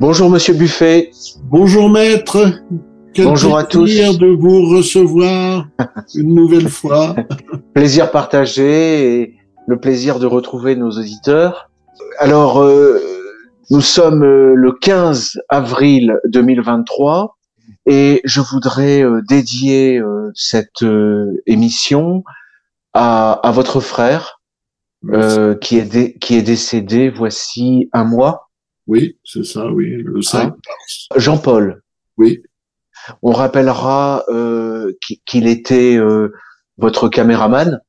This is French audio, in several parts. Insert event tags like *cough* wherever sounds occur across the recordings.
Bonjour Monsieur Buffet. Bonjour maître. Quel Bonjour à tous. plaisir de vous recevoir une nouvelle fois. *laughs* Plaisir partagé et le plaisir de retrouver nos auditeurs. Alors, euh, nous sommes euh, le 15 avril 2023 et je voudrais euh, dédier euh, cette émission à, à votre frère euh, qui, est dé- qui est décédé voici un mois, Oui, c'est ça, oui, le 5 Jean-Paul. Oui, On rappellera euh, qu'il- était euh, votre caméraman,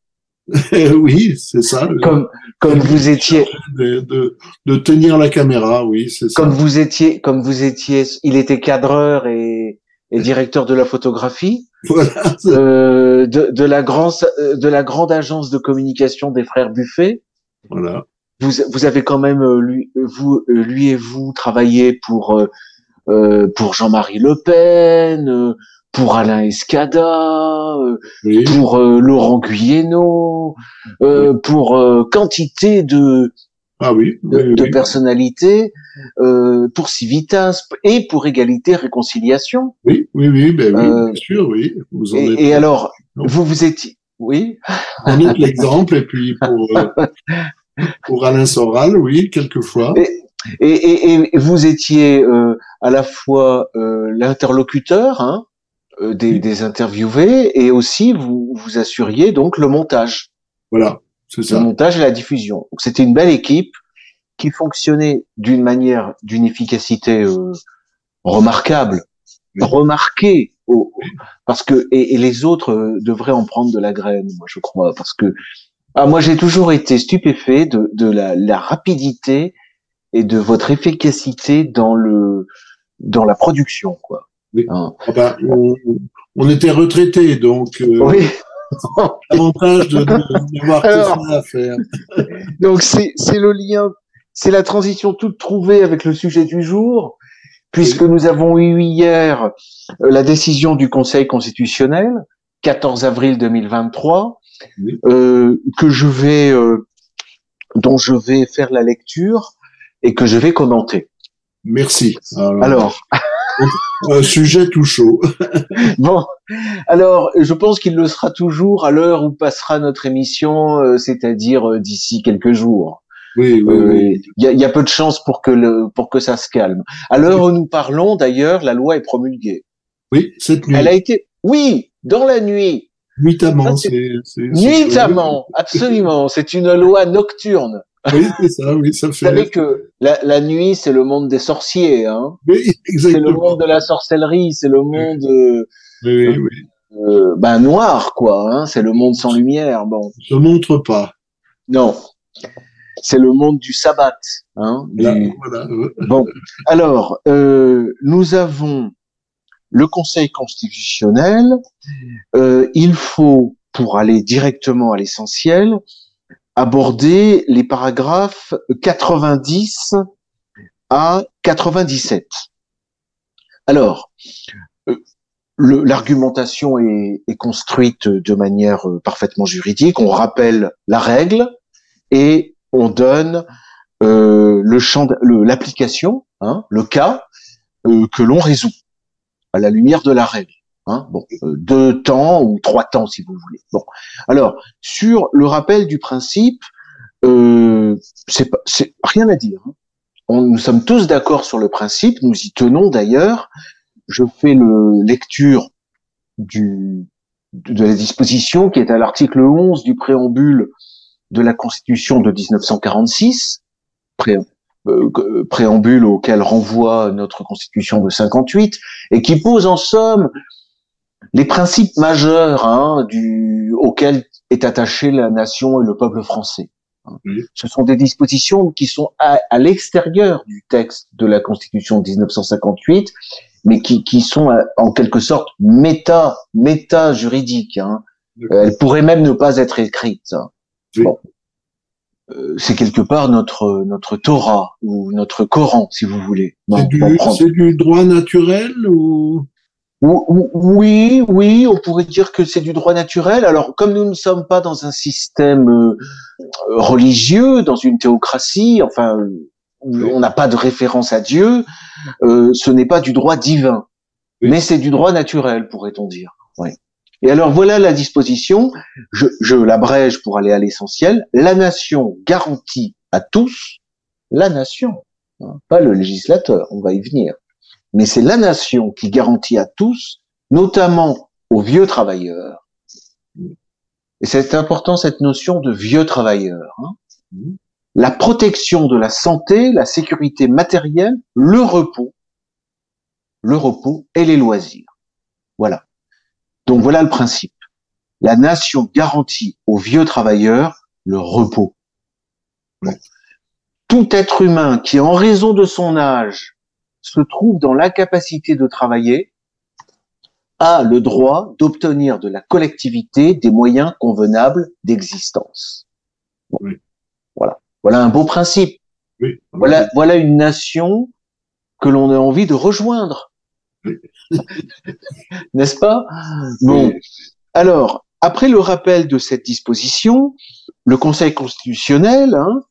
*laughs* oui, c'est ça. comme comme vous étiez De, de, de tenir la caméra, oui, c'est ça. comme vous étiez comme vous étiez il était cadreur et, et directeur de la photographie *laughs* Voilà, euh, de, de la de la grande agence de communication des frères Buffet voilà. Vous vous avez quand même euh, lui vous euh, lui et vous travaillé pour euh, euh, pour Jean-Marie Le Pen euh, pour Alain Escada euh, Oui, pour euh, Laurent Guyeno, euh, pour euh, quantité de, ah oui, de, personnalités, euh, pour Civitas et pour Égalité Réconciliation. Oui, oui, oui, ben oui, Euh, bien sûr, oui. Vous en Et, êtes, et alors, Non. vous vous étiez, oui, on est l'exemple, et puis pour, euh, *laughs* pour Alain Soral, oui, quelquefois. et, et, et vous étiez euh, à la fois euh, l'interlocuteur hein, euh, des, des interviewés et aussi vous vous assuriez donc le montage. Voilà, c'est le ça. montage et la diffusion. Donc c'était une belle équipe qui fonctionnait d'une manière, d'une efficacité euh, remarquable, remarquée, au- parce que et, et les autres euh, devraient en prendre de la graine, moi je crois, parce que ah, moi j'ai toujours été stupéfait de, de la, la rapidité et de votre efficacité dans le dans la production, quoi. Oui. Hein. Ah ben, on, on était retraités, donc euh, Oui. *laughs* avantage de de- d'avoir Alors. tout ça à faire. *laughs* Donc c'est le lien, c'est la transition toute trouvée avec le sujet du jour, puisque nous avons eu hier euh, la décision du Conseil constitutionnel, 14 avril 2023, Oui. euh, que je vais, euh, dont je vais faire la lecture et que je vais commenter. Merci. Alors, Alors, *laughs* un sujet tout chaud. *laughs* bon, alors je pense qu'il le sera toujours à l'heure où passera notre émission, euh, c'est-à-dire euh, d'ici quelques jours. Oui, oui, Euh, oui. Il y, a, il y a peu de chances pour que le, pour que ça se calme. À l'heure où nous parlons, d'ailleurs, la loi est promulguée. Oui, cette nuit. Elle a été, oui, dans la nuit, Nuitamment, c'est. nuitamment, absolument. C'est une loi nocturne. Oui, c'est ça, oui, ça Vous savez fait. que la, la nuit, c'est le monde des sorciers, hein. Oui, C'est le exactement. monde de la sorcellerie, c'est le monde euh, Oui, oui, oui. euh, ben noir, quoi. Hein. C'est le monde sans lumière. Bon, Je montre pas. non, c'est le monde du sabbat. Hein, Là, du- voilà. euh, Bon, alors, euh, nous avons le Conseil constitutionnel. Euh, il faut, pour aller directement à l'essentiel, aborder les paragraphes 90 à 97. Alors, euh, l'argumentation est, est construite de manière euh, parfaitement juridique. On rappelle la règle et on donne euh, le champ, l'application, hein, le cas euh, que l'on résout à la lumière de la règle. Hein, bon, euh, deux temps ou trois temps si vous voulez. Bon, alors sur le rappel du principe, euh, c'est rien à dire. hein. Nous sommes tous d'accord sur le principe, nous y tenons d'ailleurs. Je fais le lecture du de la disposition qui est à l'article 11 du préambule de la Constitution de 1946, pré- euh, que- préambule auquel renvoie notre Constitution de 58, et qui pose en somme les principes majeurs hein, du, auxquels est attachée la nation et le peuple français. Ce sont des dispositions qui sont à, à l'extérieur du texte de la Constitution de 1958, mais qui, qui sont euh, en quelque sorte méta, méta juridiques. Hein. Elles pourraient même ne pas être écrites. Oui. Bon. Euh, c'est quelque part notre notre Torah ou notre Coran, si vous voulez. C'est du, du droit naturel ou? Ou- ou- Oui, oui, on pourrait dire que c'est du droit naturel. Alors, comme nous ne sommes pas dans un système euh, religieux, dans une théocratie, enfin, on n'a pas de référence à Dieu, euh, ce n'est pas du droit divin, mais c'est du droit naturel, pourrait-on dire. Oui. Et alors voilà la disposition, je, je l'abrège pour aller à l'essentiel, la nation garantit à tous, la nation, hein, pas le législateur, on va y venir, mais c'est la nation qui garantit à tous, notamment aux vieux travailleurs, et c'est important cette notion de vieux travailleurs, hein, la protection de la santé, la sécurité matérielle, le repos, le repos et les loisirs. Voilà. Donc voilà le principe. La nation garantit aux vieux travailleurs le repos. Tout être humain qui, en raison de son âge, se trouve dans l'incapacité de travailler, a le droit d'obtenir de la collectivité des moyens convenables d'existence. Voilà. Voilà un beau principe. Voilà, voilà une nation que l'on a envie de rejoindre. *laughs* N'est-ce pas? Bon. Alors, après le rappel de cette disposition, le Conseil constitutionnel hein,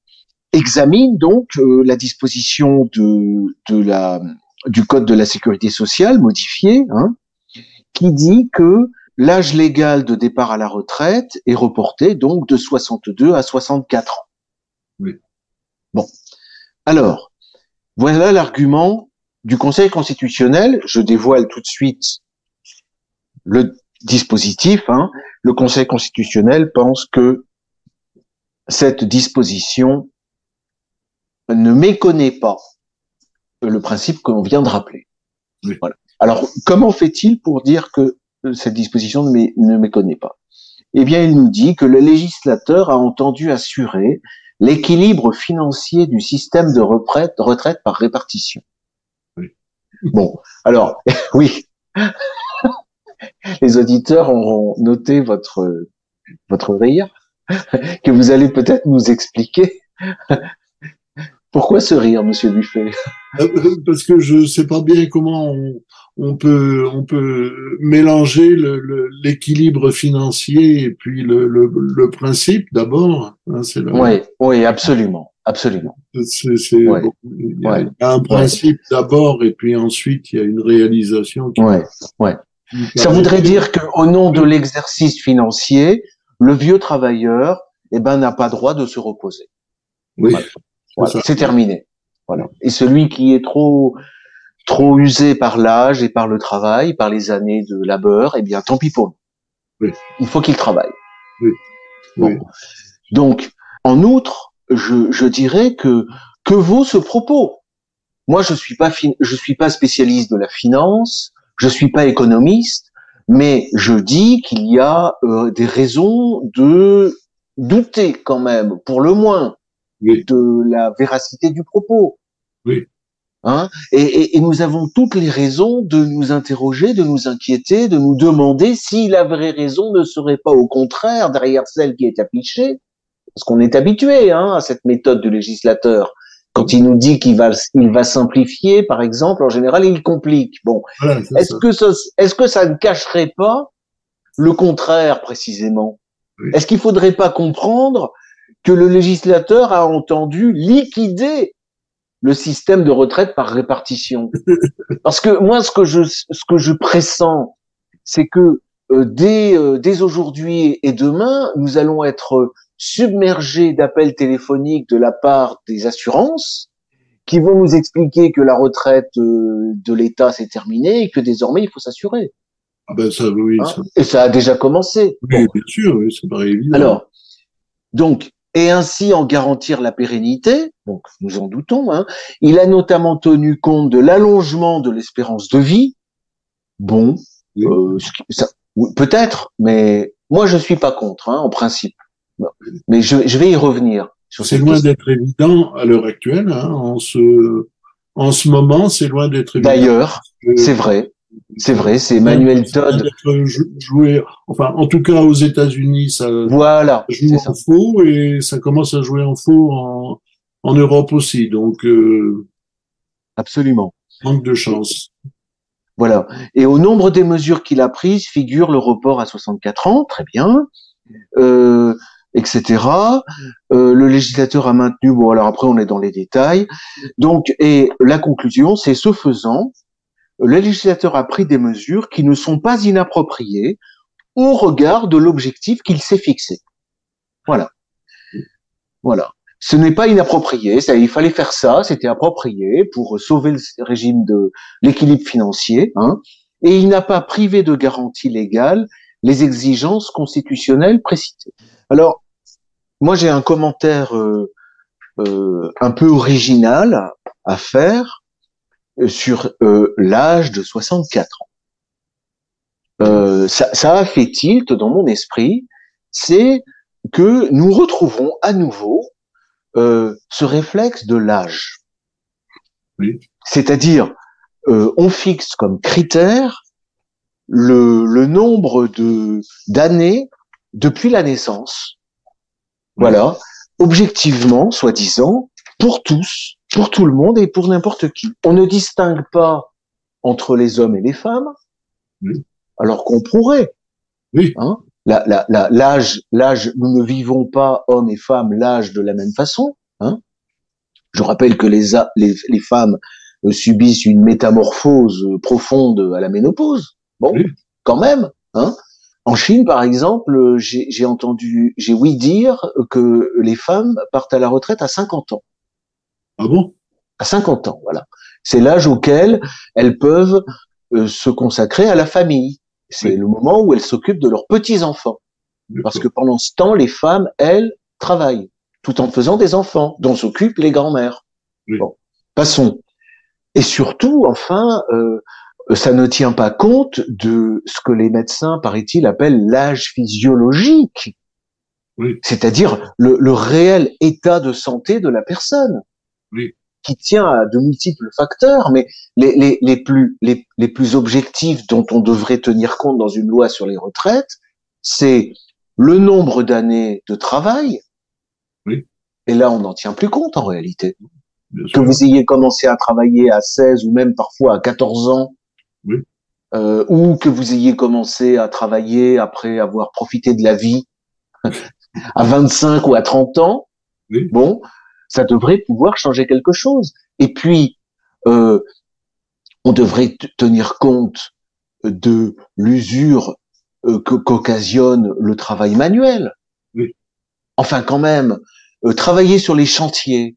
examine donc euh, la disposition de, de la, du Code de la sécurité sociale modifié, hein, qui dit que l'âge légal de départ à la retraite est reporté donc de 62 à 64 ans. Oui. Bon. Alors, voilà l'argument du Conseil constitutionnel. Je dévoile tout de suite le dispositif. Hein. Le Conseil constitutionnel pense que cette disposition ne méconnaît pas le principe que l'on vient de rappeler. Voilà. Alors, comment fait-il pour dire que cette disposition ne, ne méconnaît pas? Eh bien, il nous dit que le législateur a entendu assurer l'équilibre financier du système de retraite, retraite par répartition. Bon, alors, *laughs* oui, les auditeurs auront noté votre, votre rire, *laughs* que vous allez peut-être nous expliquer. *laughs* Pourquoi ce rire, Monsieur Buffet? Euh, Parce que je ne sais pas bien comment on, on peut on peut mélanger l'équilibre le, financier et puis le, le principe d'abord. Hein, oui, oui, absolument, absolument. C'est, il, y a, un principe d'abord et puis ensuite il y a une réalisation. Qui ouais, ouais. Ça voudrait dire qu'au nom de l'exercice financier, le vieux travailleur, eh ben, n'a pas droit de se reposer. Oui. c'est terminé. Voilà. Et celui qui est trop trop usé par l'âge et par le travail, par les années de labeur, eh bien, tant pis pour lui. Il faut qu'il travaille. Oui. Donc, en outre, je, je dirais que que vaut ce propos Moi, je suis pas je suis pas spécialiste de la finance, je suis pas économiste, mais je dis qu'il y a euh, des raisons de douter quand même, pour le moins, de la véracité du propos. Oui. Hein? Et, et, nous avons toutes les raisons de nous interroger, de nous inquiéter, de nous demander si la vraie raison ne serait pas au contraire derrière celle qui est affichée, parce qu'on est habitué hein, à cette méthode du législateur. Quand il nous dit qu'il va, il va simplifier, par exemple, en général, il complique. Bon, est-ce que ça, est-ce que ça ne cacherait pas le contraire précisément? Est-ce qu'il faudrait pas comprendre que le législateur a entendu liquider le système de retraite par répartition? *laughs* Parce que moi, ce que je, ce que je pressens, c'est que euh, dès, euh, dès aujourd'hui et demain, nous allons être submergés d'appels téléphoniques de la part des assurances qui vont nous expliquer que la retraite euh, de l'État s'est terminée et que désormais il faut s'assurer. Ah ben ça, oui, hein Et ça a déjà commencé. Oui, bien sûr, oui, ça paraît évident. Alors, donc, et ainsi en garantir la pérennité, donc nous en doutons. Hein. Il a notamment tenu compte de l'allongement de l'espérance de vie. Bon, euh, peut-être, mais moi je suis pas contre, hein, en principe. Mais je, je vais y revenir. C'est loin d'être évident à l'heure actuelle. Hein, en ce en ce moment, c'est loin d'être évident. D'ailleurs, c'est vrai. C'est vrai, c'est Emmanuel Todd. Joué, enfin, en tout cas aux États-Unis, ça voilà, joue en faux et ça commence à jouer en faux en, en Europe aussi. Donc, euh, absolument. Manque de chance. Voilà. Et au nombre des mesures qu'il a prises figure le report à 64 ans, très bien. Euh, etc. Euh, le législateur a maintenu. Bon, alors après, on est dans les détails. Donc, et la conclusion, c'est ce faisant, le législateur a pris des mesures qui ne sont pas inappropriées au regard de l'objectif qu'il s'est fixé. Voilà. Voilà. Ce n'est pas inapproprié, il fallait faire ça, c'était approprié pour sauver le régime de l'équilibre financier, hein, et il n'a pas privé de garantie légale les exigences constitutionnelles précitées. Alors, moi j'ai un commentaire euh, euh, un peu original à faire euh, sur l'âge de 64 ans. Ça, ça, a fait tilt dans mon esprit, c'est que nous retrouvons à nouveau euh, ce réflexe de l'âge. Oui. C'est-à-dire, euh, on fixe comme critère le, le nombre de d'années depuis la naissance. Voilà, objectivement, soi-disant, pour tous, pour tout le monde et pour n'importe qui. On ne distingue pas entre les hommes et les femmes, oui. alors qu'on pourrait. Oui. Hein? L'âge, l'âge, nous ne vivons pas hommes et femmes l'âge de la même façon. Hein? Je rappelle que les, les, les femmes euh, subissent une métamorphose profonde à la ménopause. Bon, quand même. Hein? En Chine, par exemple, j'ai entendu, j'ai ouï dire que les femmes partent à la retraite à 50 ans. Ah bon? À 50 ans, voilà. C'est l'âge auquel elles peuvent euh, se consacrer à la famille. C'est le moment où elles s'occupent de leurs petits-enfants. Parce que pendant ce temps, les femmes, elles, travaillent, tout en faisant des enfants, dont s'occupent les grands-mères. Bon, passons. Et surtout, enfin, euh, ça ne tient pas compte de ce que les médecins, paraît-il, appellent l'âge physiologique. C'est-à-dire le, le, réel état de santé de la personne. Oui qui tient à de multiples facteurs, mais les, les, les plus, les, les, plus objectifs dont on devrait tenir compte dans une loi sur les retraites, c'est le nombre d'années de travail. Oui. Et là, on n'en tient plus compte en réalité. que vous ayez commencé à travailler à 16 ou même parfois à 14 ans, oui. euh, ou que vous ayez commencé à travailler après avoir profité de la vie *laughs* à 25 ou à 30 ans, oui. bon, ça devrait pouvoir changer quelque chose. Et puis, euh, on devrait tenir compte de l'usure euh, qu'occasionne le travail manuel. Oui. Enfin, quand même, euh, travailler sur les chantiers,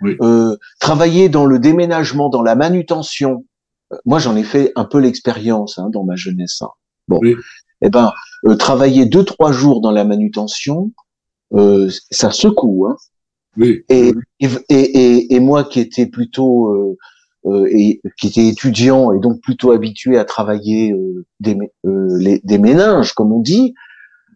oui. euh, travailler dans le déménagement, dans la manutention. Euh, moi, j'en ai fait un peu l'expérience hein, dans ma jeunesse. Hein. Bon, oui. eh ben, euh, travailler deux trois jours dans la manutention, ça secoue. Hein. Et, et, et, et, moi qui étais plutôt euh, euh, et qui était étudiant et donc plutôt habitué à travailler euh, des, euh, les, des méninges, comme on dit,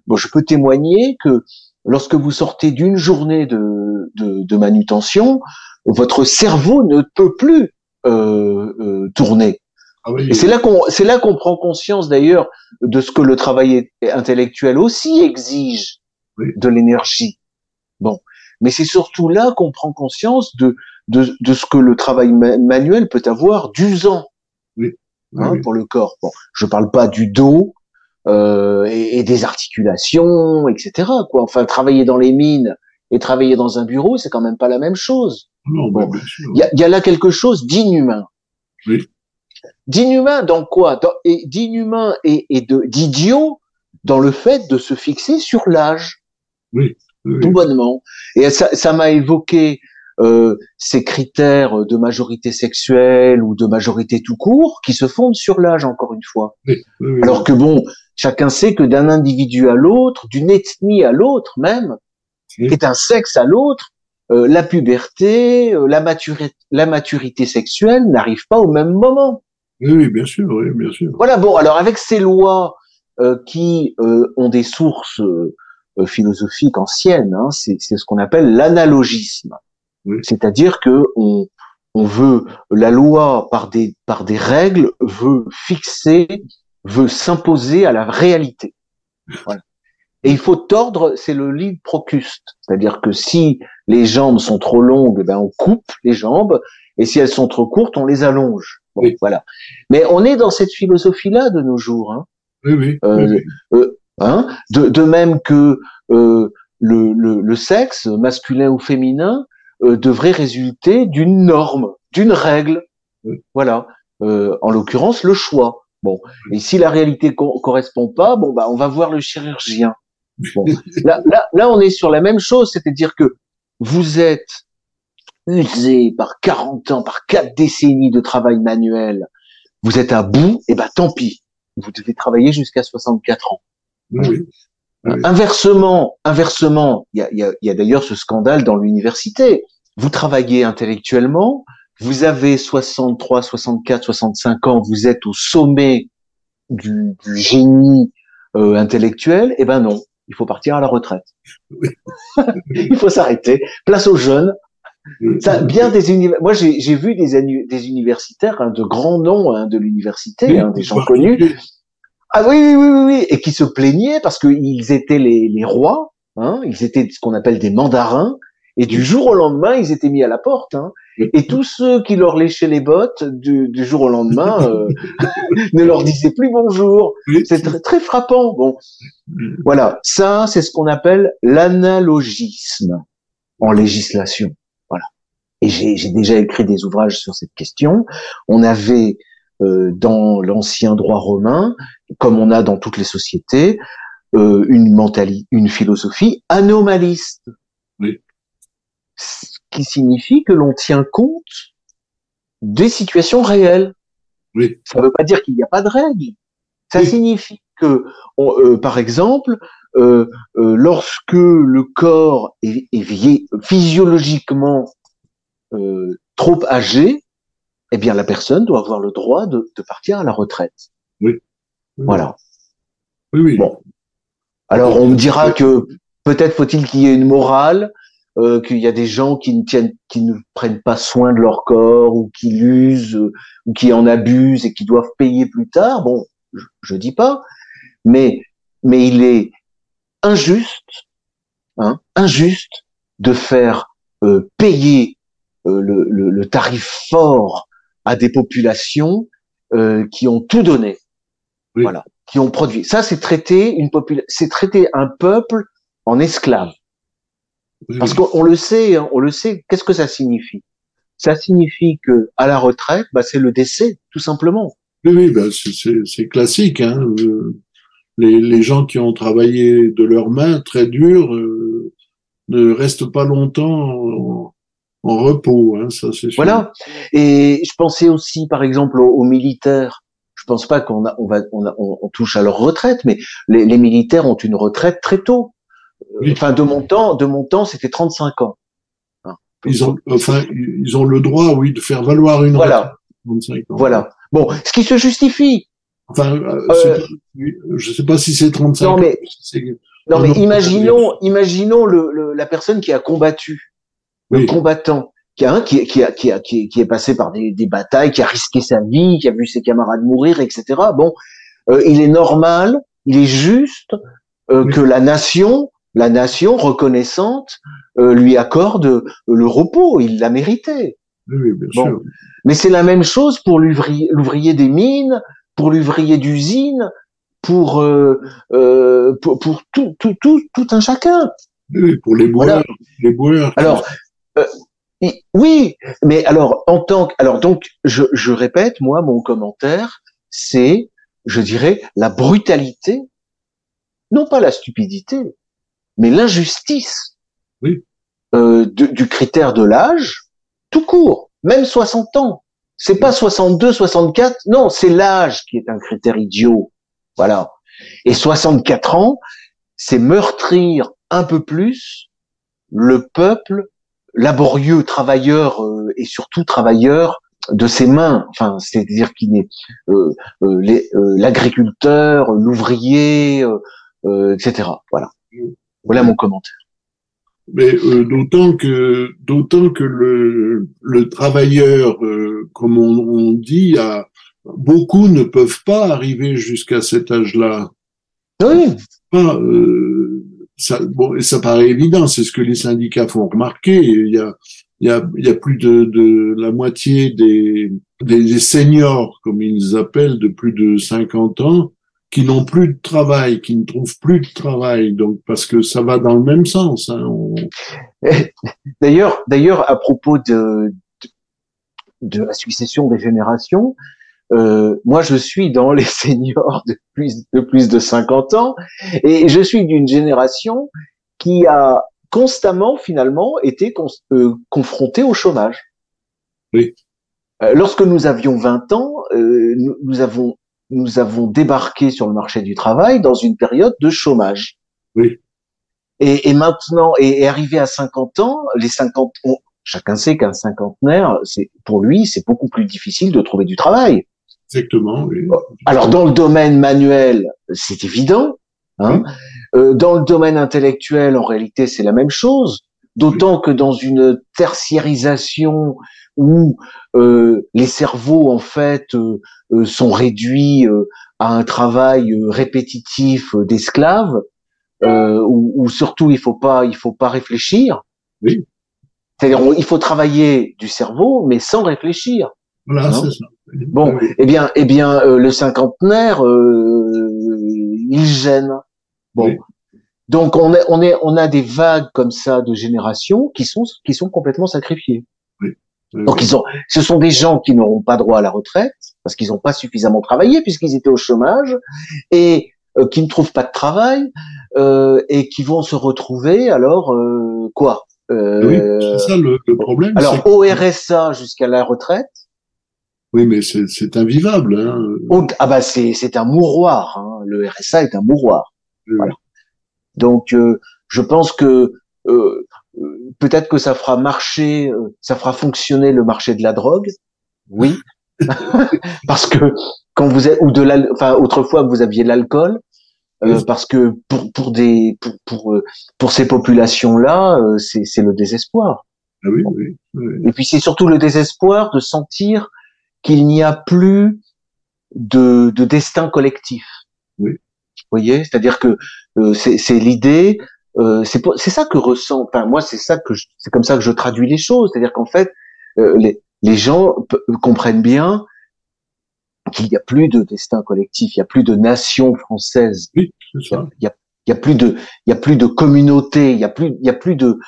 bon, je peux témoigner que lorsque vous sortez d'une journée de, de, de, manutention, votre cerveau ne peut plus euh, tourner. Ah oui, et c'est là qu'on c'est là qu'on prend conscience d'ailleurs de ce que le travail intellectuel aussi exige oui. de l'énergie. Bon, mais c'est surtout là qu'on prend conscience de, de, de, ce que le travail manuel peut avoir d'usant oui. hein, oui. pour le corps. Bon, je parle pas du dos euh, et, et, des articulations, etc. Quoi. Enfin, travailler dans les mines et travailler dans un bureau, c'est quand même pas la même chose. Il bon, y, a, y, a, là quelque chose d'inhumain. Oui. D'inhumain dans quoi? Dans, et D'inhumain et, et d'idiot dans le fait de se fixer sur l'âge. Oui oui. tout bonnement. Et ça m'a évoqué euh, ces critères de majorité sexuelle ou de majorité tout court qui se fondent sur l'âge, encore une fois. Oui. Alors que bon, chacun sait que d'un individu à l'autre, d'une ethnie à l'autre même, est un sexe à l'autre, euh, la puberté, euh, la, maturité, la maturité sexuelle n'arrive pas au même moment. Oui, bien sûr, oui, bien sûr. Voilà, bon, alors avec ces lois euh, qui ont des sources euh, philosophique ancienne. Hein, c'est ce qu'on appelle l'analogisme. Oui. C'est-à-dire que on, on veut la loi par des par des règles veut fixer, veut s'imposer à la réalité. Voilà. Et il faut tordre, c'est le lit procuste, c'est-à-dire que si les jambes sont trop longues, ben on coupe les jambes, et si elles sont trop courtes, on les allonge. Bon, oui. Voilà. Mais on est dans cette philosophie-là de nos jours. Hein. Oui, oui. Euh, oui. Euh, Hein de, de, même que euh, le, le, le sexe, masculin ou féminin, euh, devrait résulter d'une norme, d'une règle. Voilà. Euh, en l'occurrence, le choix. Bon. Et si la réalité co correspond pas, bon, bah, on va voir le chirurgien. Bon. *laughs* Là, là, là, on est sur la même chose, c'est-à-dire que vous êtes usé par 40 ans, par quatre décennies de travail manuel, vous êtes à bout, et eh ben tant pis. Vous devez travailler jusqu'à 64 ans. Oui. Inversement, inversement, il y a, y a, y a d'ailleurs ce scandale dans l'université. Vous travaillez intellectuellement, vous avez 63, 64, 65 ans, vous êtes au sommet du, du génie euh, intellectuel, eh ben non, il faut partir à la retraite. *laughs* il faut s'arrêter. Place aux jeunes. Ça, bien des Moi, j'ai vu des, des universitaires hein, de grands noms hein, de l'université, hein, des gens connus. Ah oui, oui, oui, oui, et qui se plaignaient parce qu'ils étaient les, les rois. Ils étaient ce qu'on appelle des mandarins. Et du jour au lendemain, ils étaient mis à la porte. Hein. Et tous ceux qui leur léchaient les bottes du, du jour au lendemain euh, *laughs* ne leur disaient plus bonjour. C'est très, très, frappant. Bon, voilà, ça c'est ce qu'on appelle l'analogisme en législation. Voilà. Et j'ai déjà écrit des ouvrages sur cette question. On avait euh, dans l'ancien droit romain, comme on a dans toutes les sociétés, euh, une mentalité, une philosophie anomaliste. Oui qui signifie que l'on tient compte des situations réelles. Oui. Ça ne veut pas dire qu'il n'y a pas de règles. Ça signifie que, euh, par exemple, euh, euh, lorsque le corps est, est physiologiquement trop âgé, eh bien la personne doit avoir le droit de, de partir à la retraite. Oui. Voilà. Oui, oui. Bon. Alors on me dira que peut-être faut-il qu'il y ait une morale, euh, qu'il y a des gens qui ne tiennent, qui ne prennent pas soin de leur corps ou qui l'usent euh, ou qui en abusent et qui doivent payer plus tard. Bon, je, je dis pas, mais mais il est injuste, hein, injuste de faire euh, payer euh, le, le, le, tarif fort à des populations qui ont tout donné, voilà, qui ont produit. Ça, c'est traiter une population, c'est traiter un peuple en esclave. Parce qu'on le sait, hein, on le sait. Qu'est-ce que ça signifie? Ça signifie que à la retraite, bah, c'est le décès, tout simplement. Oui, oui, bah, c'est classique. Hein. Euh, les, les, gens qui ont travaillé de leurs mains très dur euh, ne restent pas longtemps en, repos. Hein, ça, c'est Voilà. Et je pensais aussi, par exemple, aux, militaires. Je pense pas qu'on on va on, on, touche à leur retraite, mais les, les militaires ont une retraite très tôt. Enfin, de mon temps, de mon temps, c'était 35 ans. Hein. Ils ont, enfin, ils ont le droit, oui, de faire valoir une voilà. 35 ans. Voilà. Bon, ce qui se justifie. Enfin, euh, euh je sais pas si c'est 35 non, mais, Non, mais imaginons, imaginons le, la personne qui a combattu, le combattant, qui a, qui, qui, a, qui, a, qui, est passé par des, des, batailles, qui a risqué sa vie, qui a vu ses camarades mourir, etc. Bon, euh, il est normal, il est juste euh, que la nation la nation reconnaissante euh, lui accorde euh, le repos, il l'a mérité. Oui, bien sûr. Mais c'est la même chose pour l'ouvrier des mines, pour l'ouvrier d'usine, pour, euh, euh, pour, pour tout, tout, tout, tout un chacun. Oui, pour les boueurs, les boueurs. Alors, euh, oui, mais alors en tant que, alors donc je, je répète, moi mon commentaire, c'est, je dirais, la brutalité, non pas la stupidité, mais l'injustice oui. euh, du, du, critère de l'âge, tout court, même 60 ans. C'est pas 62, 64, non, c'est l'âge qui est un critère idiot. Voilà. Et 64 ans, c'est meurtrir un peu plus le peuple laborieux, travailleur euh, et surtout travailleur de ses mains. Enfin, c'est-à-dire qu'il est euh, l'agriculteur, l'ouvrier, euh, etc. Voilà. Voilà mon commentaire. Mais euh, d'autant que d'autant que le, le travailleur, euh, comme on, on, dit, a, beaucoup ne peuvent pas arriver jusqu'à cet âge-là. Oui. Pas, euh, ça, bon, et ça paraît évident, c'est ce que les syndicats font remarquer. Il y a, il y a, il y a plus de, de la moitié des, des, des seniors, comme ils appellent, de plus de 50 ans, qui n'ont plus de travail, qui ne trouvent plus de travail, donc parce que ça va dans le même sens. Hein, *laughs* D'ailleurs, d'ailleurs, à propos de, de, la succession des générations, euh, moi, je suis dans les *laughs* seniors de plus de plus de 50 ans, et je suis d'une génération qui a constamment, finalement, été euh, confrontée au chômage. Oui. Euh, lorsque nous avions 20 ans, euh, nous, nous, avons nous avons débarqué sur le marché du travail dans une période de chômage. Oui. Et, et maintenant, et, arrivé à 50 ans, les 50, chacun sait qu'un cinquantenaire, c'est pour lui, c'est beaucoup plus difficile de trouver du travail. Exactement. Oui. Alors dans le domaine manuel, c'est évident. Hein. Euh, dans le domaine intellectuel, en réalité, c'est la même chose. D'autant que dans une tertiarisation où euh, les cerveaux en fait euh, euh, sont réduits à un travail répétitif d'esclaves, où, où, surtout il faut pas il faut pas réfléchir. Oui. C'est-à-dire il faut travailler du cerveau mais sans réfléchir. Voilà, c'est ça. Bon, eh bien, eh bien, le cinquantenaire, il gêne. Bon, donc on, est, on, est, on a des vagues comme ça de générations qui sont, qui sont complètement sacrifiées. Donc ils ont, ce sont des gens qui n'auront pas droit à la retraite parce qu'ils n'ont pas suffisamment travaillé puisqu'ils étaient au chômage et euh, qui ne trouvent pas de travail euh, et qui vont se retrouver alors euh, quoi euh, Oui, c'est ça le, le problème. Alors au RSA jusqu'à la retraite. Oui, mais c'est invivable. Hein. ah bah c'est c'est un mouroir. Hein. Le RSA est un mouroir. Voilà. Donc, euh, je pense que euh, peut-être que ça fera marcher, euh, ça fera fonctionner le marché de la drogue. Oui, *laughs* parce que quand vous êtes ou de la, enfin autrefois vous aviez de l'alcool, parce que pour pour des pour pour, pour ces populations là, c'est c'est le désespoir. Ah oui, oui, oui. Et puis c'est surtout le désespoir de sentir qu'il n'y a plus de, de destin collectif. Oui. Vous voyez, c'est-à-dire que euh, c'est l'idée, euh, c'est ça que ressent. Enfin, moi, c'est ça que c'est comme ça que je traduis les choses. C'est-à-dire qu'en fait, euh, les, les gens comprennent bien qu'il n'y a plus de destin collectif, il n'y a plus de nation française. Oui, ça. Il y a, plus de, il y a plus de communauté, il y a plus, il y a plus de,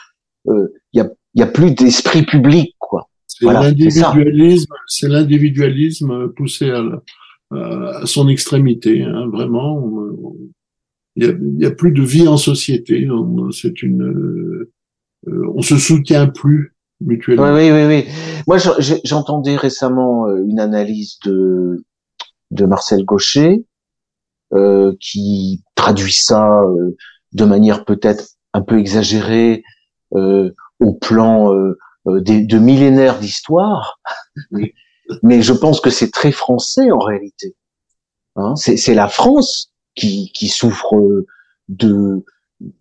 euh, il y a, il y a plus d'esprit public, quoi. C'est l'individualisme, c'est l'individualisme poussé à, à, son extrémité, hein, vraiment il y a, y a, plus de vie en société. C'est une, euh, on se soutient plus mutuellement. Oui, oui, oui. oui. Moi, j'entendais récemment euh, une analyse de de Marcel Gaucher euh, qui traduit ça euh, de manière peut-être un peu exagérée euh, au plan des, de millénaires d'histoire. *laughs* Mais je pense que c'est très français en réalité. Hein, c'est la France qui, qui souffre de,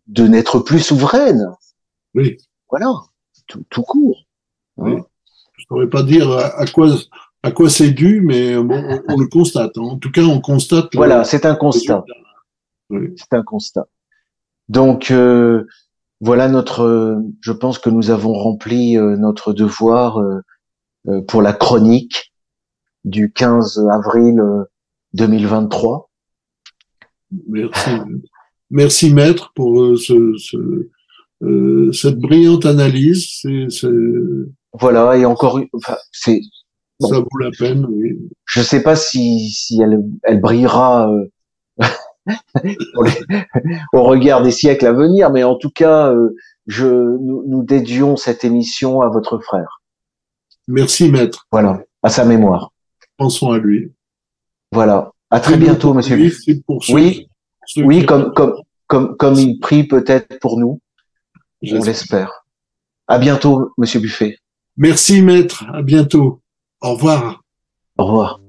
de n'être plus souveraine. Oui. Voilà, tout, tout court. Hein. Je ne saurais pas dire à quoi, à quoi c'est dû, mais bon, on, le constate. En tout cas, on constate. Voilà, c'est un constat. Oui. C'est un constat. Donc, euh, voilà notre. je pense que nous avons rempli euh, notre devoir euh, euh pour la chronique du 15 avril 2023. Merci. Merci maître pour euh, ce, ce, euh, cette brillante analyse. Voilà, et encore, enfin, c'est. Ça vaut la peine, oui. Je sais pas si, si elle, elle brillera euh, *laughs* au regard des siècles à venir, mais en tout cas, euh, je, nous, nous dédions cette émission à votre frère. Merci maître. Voilà, à sa mémoire. Pensons à lui. Voilà. À très bientôt, monsieur. Oui, oui, comme, comme, comme, comme il prie peut-être pour nous. On l'espère. À bientôt, monsieur Buffet. Merci, maître. À bientôt. Au revoir. Au revoir.